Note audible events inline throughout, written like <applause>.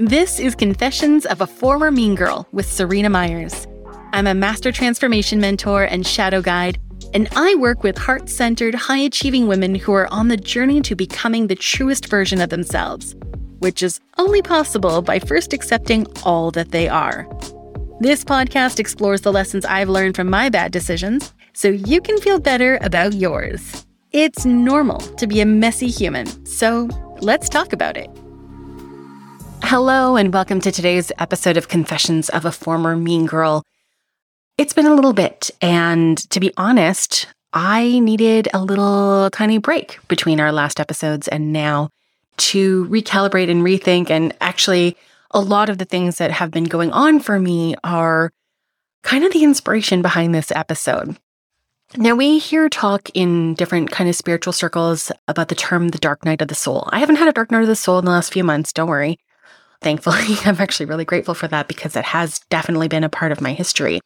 This is Confessions of a Former Mean Girl with Serena Myers. I'm a master transformation mentor and shadow guide, and I work with heart centered, high achieving women who are on the journey to becoming the truest version of themselves, which is only possible by first accepting all that they are. This podcast explores the lessons I've learned from my bad decisions so you can feel better about yours. It's normal to be a messy human, so let's talk about it. Hello, and welcome to today's episode of Confessions of a Former Mean Girl. It's been a little bit, and to be honest, I needed a little tiny break between our last episodes and now to recalibrate and rethink. And actually, a lot of the things that have been going on for me are kind of the inspiration behind this episode. Now we hear talk in different kind of spiritual circles about the term the dark night of the soul. I haven't had a dark night of the soul in the last few months, don't worry. Thankfully, <laughs> I'm actually really grateful for that because it has definitely been a part of my history.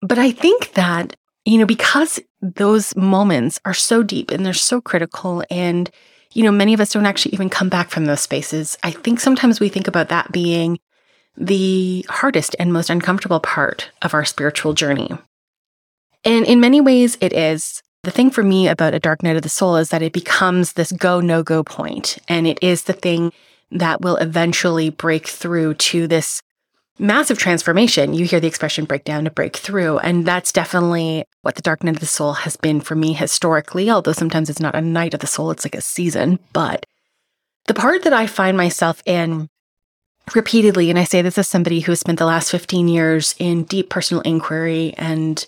But I think that, you know, because those moments are so deep and they're so critical and, you know, many of us don't actually even come back from those spaces. I think sometimes we think about that being the hardest and most uncomfortable part of our spiritual journey. And in many ways, it is. The thing for me about a dark night of the soul is that it becomes this go, no go point, And it is the thing that will eventually break through to this massive transformation. You hear the expression breakdown to break through. And that's definitely what the dark night of the soul has been for me historically, although sometimes it's not a night of the soul, it's like a season. But the part that I find myself in repeatedly, and I say this as somebody who has spent the last 15 years in deep personal inquiry and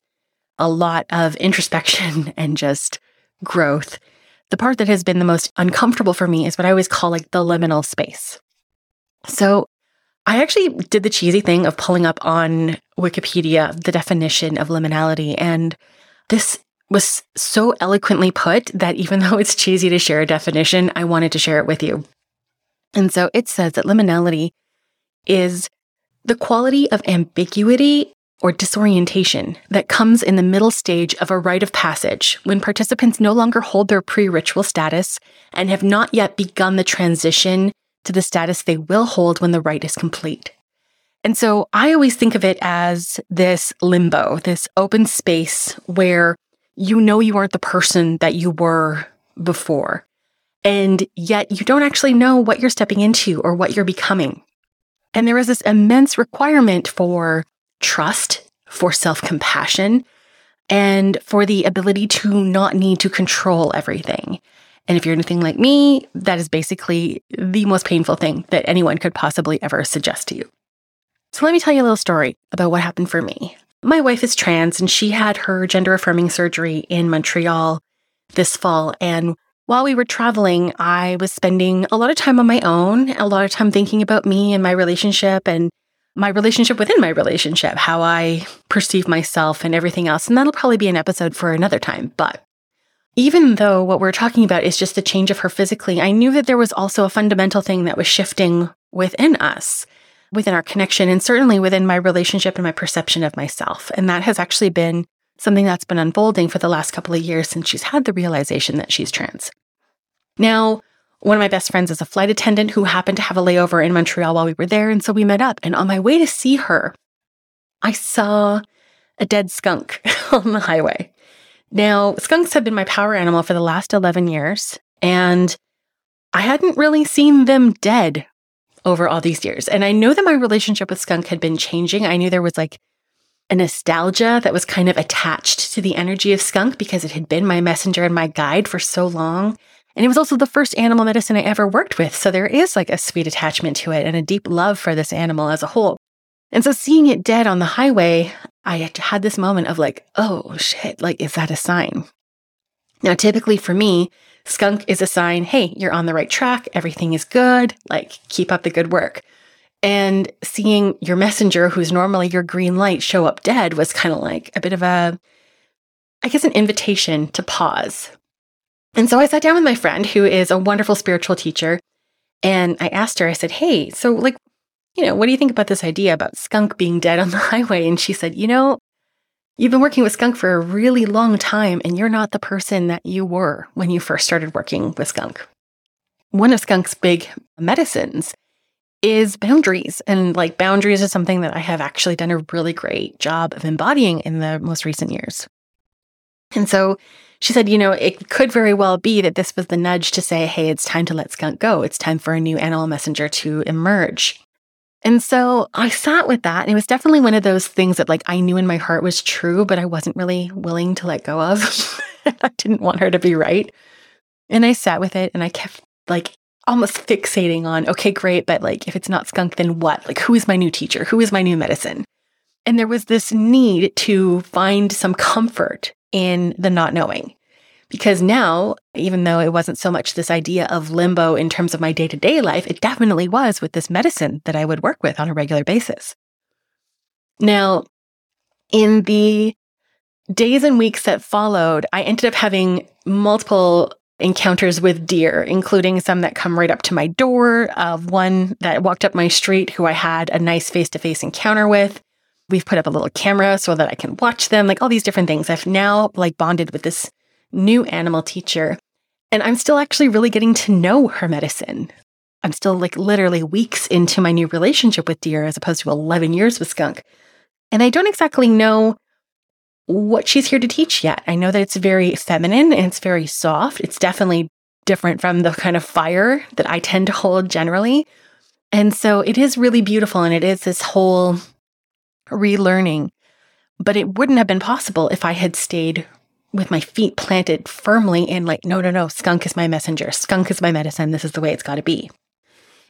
a lot of introspection <laughs> and just growth the part that has been the most uncomfortable for me is what I always call like the liminal space. So I actually did the cheesy thing of pulling up on Wikipedia the definition of liminality. And this was so eloquently put that even <laughs> though it's cheesy to share a definition, I wanted to share it with you. And so it says that liminality is the quality of ambiguity or disorientation that comes in the middle stage of a rite of passage when participants no longer hold their pre ritual status and have not yet begun the transition to the status they will hold when the rite is complete. And so I always think of it as this limbo, this open space where you know you aren't the person that you were before. And yet you don't actually know what you're stepping into or what you're becoming. And there is this immense requirement for trust, for self compassion, and for the ability to not need to control everything. And if you're anything like me, that is basically the most painful thing that anyone could possibly ever suggest to you. So let me tell you a little story about what happened for me. My wife is trans and she had her gender affirming surgery in Montreal this fall. And while we were traveling, I was spending a lot of time on my own, a lot of time thinking about me and my relationship and my relationship within my relationship, how I perceive myself and everything else. And that'll probably be an episode for another time. But even though what we're talking about is just the change of her physically, I knew that there was also a fundamental thing that was shifting within us, within our connection, and certainly within my relationship and my perception of myself. And that has actually been something that's been unfolding for the last couple of years since she's had the realization that she's trans. Now, one of my best friends is a flight attendant who happened to have a layover in Montreal while we were there. And so we met up. And on my way to see her, I saw a dead skunk <laughs> on the highway. Now, skunks have been my power animal for the last 11 years. And I hadn't really seen them dead over all these years. And I know that my relationship with skunk had been changing. I knew there was like a nostalgia that was kind of attached to the energy of skunk because it had been my messenger and my guide for so long. And it was also the first animal medicine I ever worked with. So there is like a sweet attachment to it and a deep love for this animal as a whole. And so seeing it dead on the highway, I had this moment of like, oh shit, like, is that a sign? Now, typically for me, skunk is a sign, hey, you're on the right track, everything is good, like, keep up the good work. And seeing your messenger, who's normally your green light, show up dead was kind of like a bit of a, I guess, an invitation to pause and so I sat down with my friend, who is a wonderful spiritual teacher, and I asked her, I said, Hey, so like, you know, what do you think about this idea about skunk being dead on the <laughs> highway? And she said, You know, you've been working with skunk for a really long time, and you're not the person that you were when you first started working with skunk. One of skunk's big medicines is boundaries. And like boundaries is something that I have actually done a really great job of embodying in the most recent years. And so she said, you know, it could very well be that this was the nudge to say, hey, it's time to let skunk go. It's time for a new animal messenger to emerge. And so I sat with that. And it was definitely one of those things that, like, I knew in my heart was true, but I wasn't really willing to let go of. <laughs> I didn't want her to be right. And I sat with it and I kept, like, almost fixating on, okay, great, but like, if it's not skunk, then what? Like, who is my new teacher? Who is my new medicine? And there was this need to find some comfort in the not knowing. Because now, even though it wasn't so much this idea of limbo in terms of my day to day life, it definitely was with this medicine that I would work with on a regular basis. Now, in the days and weeks that followed, I ended up having multiple encounters with deer, including some that come right up to my door, of one that walked up my street who I had a nice face to face encounter with. We've put up a little camera so that I can watch them, like all these different things. I've now like bonded with this new animal teacher, and I'm still actually really getting to know her medicine. I'm still like literally weeks into my new relationship with deer as opposed to 11 years with skunk. And I don't exactly know what she's here to teach yet. I know that it's very feminine and it's very soft. It's definitely different from the kind of fire that I tend to hold generally. And so it is really beautiful and it is this whole relearning. But it wouldn't have been possible if I had stayed with my feet planted firmly in, like, no, no, no, skunk is my messenger. Skunk is my medicine. This is the way it's got to be.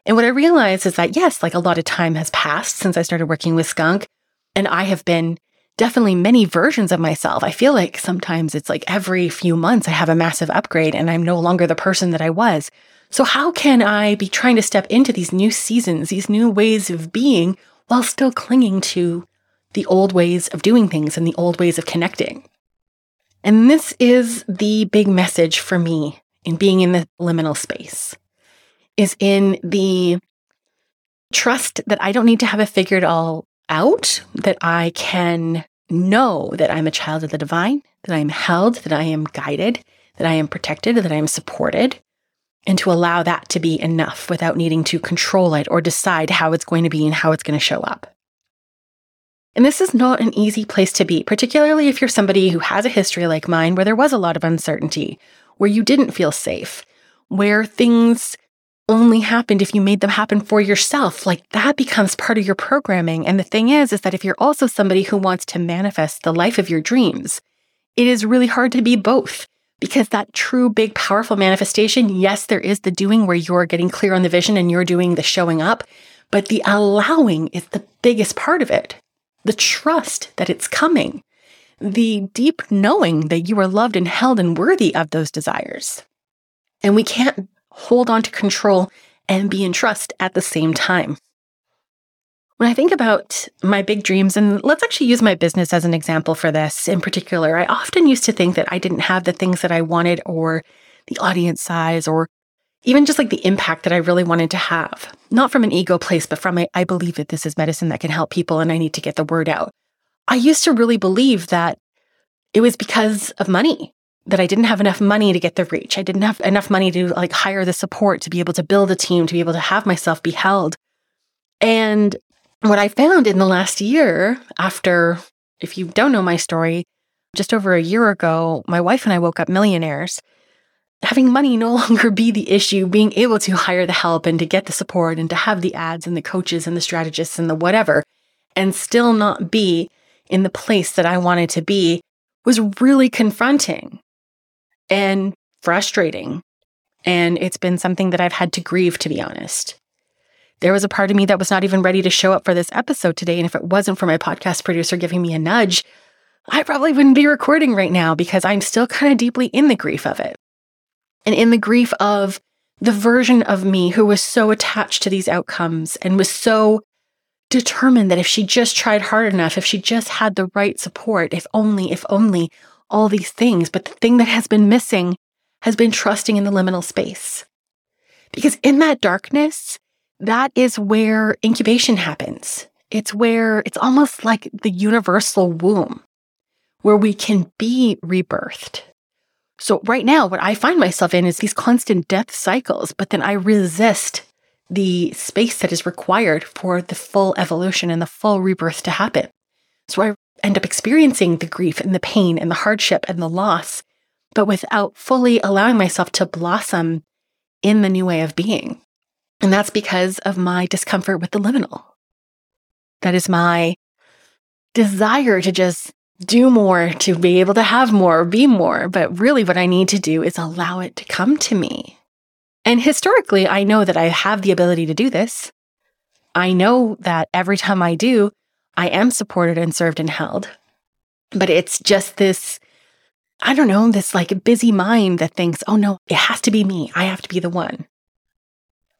And what I realized is that, yes, like a lot of time has passed since I started working with skunk. And I have been definitely many versions of myself. I feel like sometimes it's like every few months I have a massive upgrade and I'm no longer the person that I was. So, how can I be trying to step into these new seasons, these new ways of being, while still clinging to the old ways of doing things and the old ways of connecting? And this is the big message for me in being in the liminal space is in the trust that I don't need to have it figured all out, that I can know that I'm a child of the divine, that I am held, that I am guided, that I am protected, that I am supported, and to allow that to be enough without needing to control it or decide how it's going to be and how it's going to show up. And this is not an easy place to be, particularly if you're somebody who has a history like mine where there was a lot of uncertainty, where you didn't feel safe, where things only happened if you made them happen for yourself. Like that becomes part of your programming. And the thing is, is that if you're also somebody who wants to manifest the life of your dreams, it is really hard to be both because that true, big, powerful manifestation, yes, there is the doing where you're getting clear on the vision and you're doing the showing up, but the allowing is the biggest part of it. The trust that it's coming, the deep knowing that you are loved and held and worthy of those desires. And we can't hold on to control, and be in trust at the same time. When I think about my big dreams, and let's actually use my business as an example for this in particular, I often used to think that I didn't have the things that I wanted or the audience size or even just like the impact that I really wanted to have. Not from an ego place, but from a, I believe that this is medicine that can help people and I need to get the word out. I used to really believe that it was because of money that I didn't have enough money to get the reach. I didn't have enough money to like hire the support to be able to build a team, to be able to have myself be held. And what I found in the last year, after, if you don't know my story, just over a year ago, my wife and I woke up millionaires. Having money no <laughs> longer be the issue, being able to hire the help and to get the support and to have the ads and the coaches and the strategists and the whatever, and still not be in the place that I wanted to be was really confronting and frustrating. And it's been something that I've had to grieve, to be honest. There was a part of me that was not even ready to show up for this episode today. And if it wasn't for my podcast producer giving me a nudge, I probably wouldn't be recording right now because I'm still kind of deeply in the grief of it. And in the grief of the version of me who was so attached to these outcomes and was so determined that if she just tried hard enough, if she just had the right support, if only, if only, all these things. But the thing that has been missing has been trusting in the liminal space. Because in that darkness, that is where incubation happens. It's where it's almost like the universal womb where we can be rebirthed. So, right now, what I find myself in is these constant death cycles, but then I resist the space that is required for the full evolution and the full rebirth to happen. So I end up experiencing the grief and the pain and the hardship and the loss, but without fully allowing myself to blossom in the new way of being. And that's because of my discomfort with the liminal. That is my desire to just do more, to be able to have more, be more. But really, what I need to do is allow it to come to me. And historically, I know that I have the ability to do this. I know that every time I do, I am supported and served and held. But it's just this, I don't know, this like busy mind that thinks, oh no, it has to be me. I have to be the one.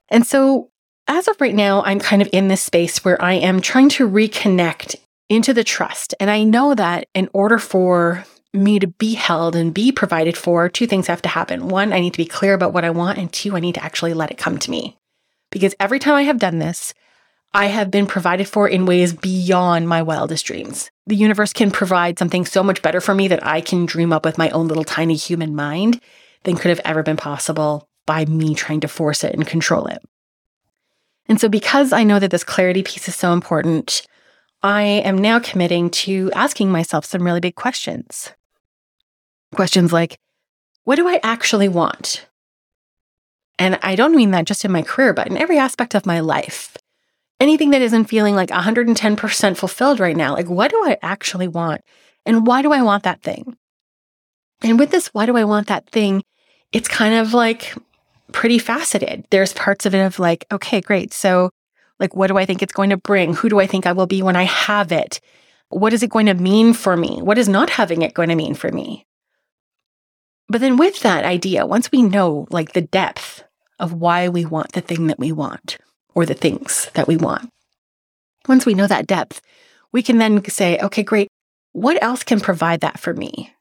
And so, as of right now, I'm kind of in this space where I am trying to reconnect into the trust. And I know that in order for me to be held and be provided for, two things have to happen. One, I need to be clear about what I want. And two, I need to actually let it come to me. Because every time I have done this, I have been provided for in ways beyond my wildest dreams. The universe can provide something so much better for me that I can dream up with my own little tiny human mind than could have ever been possible by me trying to force it and control it. And so, because I know that this clarity piece is so important, I am now committing to asking myself some really big questions. Questions like, what do I actually want? And I don't mean that just in my career, but in every aspect of my life. Anything that isn't feeling like 110% fulfilled right now, like what do I actually want? And why do I want that thing? And with this, why do I want that thing? It's kind of like pretty faceted. There's parts of it of like, okay, great. So, like, what do I think it's going to bring? Who do I think I will be when I have it? What is it going to mean for me? What is not having it going to mean for me? But then with that idea, once we know like the depth of why we want the thing that we want or the things that we want, once we know that depth, we can then say, okay, great. What else can provide that for me?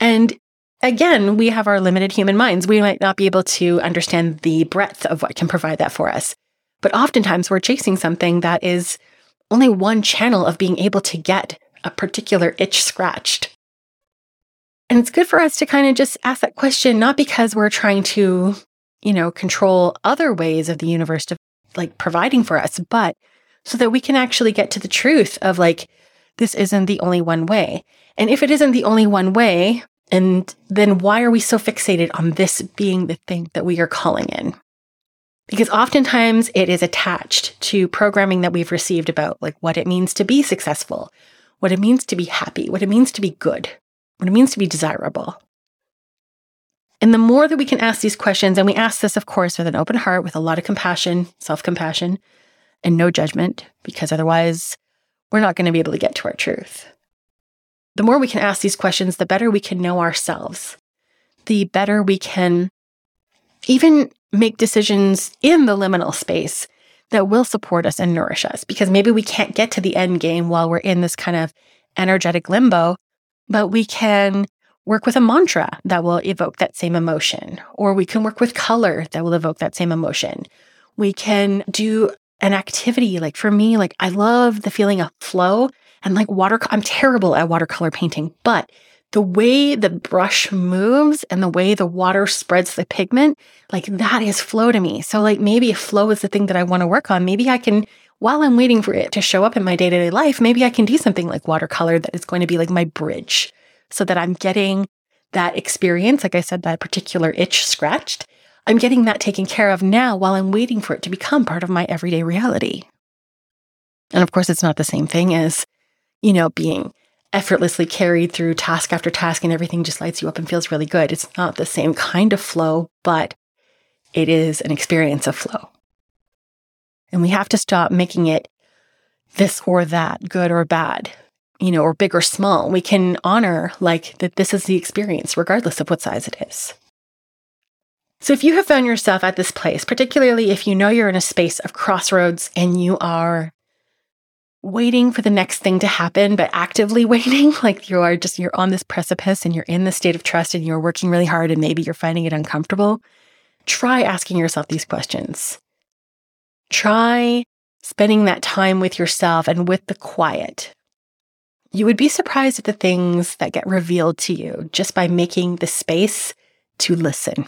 And again, we have our limited human minds. We might not be able to understand the breadth of what can provide that for us. But oftentimes we're chasing something that is only one channel of being able to get a particular itch scratched. And it's good for us to kind of just ask that question, not because we're trying to, you know, control other ways of the universe to like providing for us, but so that we can actually get to the truth of like, this isn't the only one way. And if it isn't the only one way, and then why are we so fixated on this being the thing that we are calling in? Because oftentimes it is attached to programming that we've received about like what it means to be successful, what it means to be happy, what it means to be good, what it means to be desirable. And the more that we can ask these questions, and we ask this, of course, with an open heart, with a lot of compassion, self compassion, and no judgment, because otherwise we're not going to be able to get to our truth the more we can ask these questions, the better we can know ourselves, the better we can even make decisions in the liminal space that will support us and nourish us. Because maybe we can't get to the end game while we're in this kind of energetic limbo, but we can work with a mantra that will evoke that same emotion, or we can work with color that will evoke that same emotion. We can do an activity like for me, like I love the feeling of flow and like water, I'm terrible at watercolor painting, but the way the brush moves and the way the water spreads the pigment, like that is flow to me. So, like, maybe flow is the thing that I want to work on, maybe I can, while I'm waiting for it to show up in my day to day life, maybe I can do something like watercolor that is going to be like my bridge so that I'm getting that experience. Like I said, that particular itch scratched. I'm getting that taken care of now while I'm waiting for it to become part of my everyday reality. And of course, it's not the same thing as you know, being effortlessly carried through task after task and everything just lights you up and feels really good. It's not the same kind of flow, but it is an experience of flow. And we have to stop making it this or that, good or bad, you know, or big or small. We can honor like that this is the experience, regardless of what size it is. So, if you have found yourself at this place, particularly if you know you're in a space of crossroads and you are waiting for the next thing to happen, but actively <laughs> waiting. Like you are just, you're on this precipice and you're in the state of trust and you're working really hard and maybe you're finding it uncomfortable. Try asking yourself these questions. Try spending that time with yourself and with the quiet. You would be surprised at the things that get revealed to you just by making the space to listen.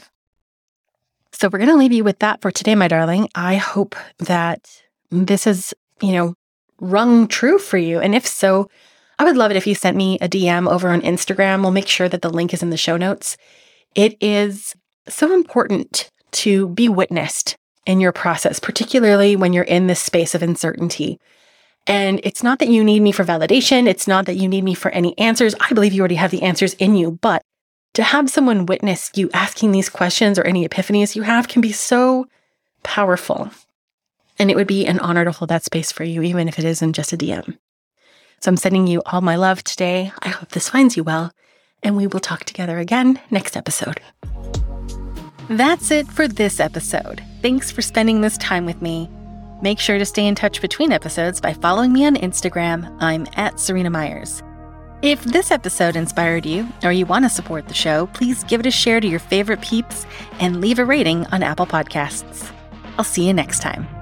So we're going to leave you with that for today, my darling. I hope that this is, you know, rung true for you. And if so, I would love it if you sent me a DM over on Instagram. We'll make sure that the link is in the show notes. It is so important to be witnessed in your process, particularly when you're in this space of uncertainty. And it's not that you need me for validation. It's not that you need me for any answers. I believe you already have the answers in you, but to have someone witness you asking these questions or any epiphanies you have can be so powerful. And it would be an honor to hold that space for you, even if it isn't just a DM. So I'm sending you all my love today. I hope this finds you well, and we will talk together again next episode. That's it for this episode. Thanks for spending this time with me. Make sure to stay in touch between episodes by following me on Instagram. I'm at Serena Myers. If this episode inspired you or you want to support the show, please give it a share to your favorite peeps and leave a rating on Apple Podcasts. I'll see you next time.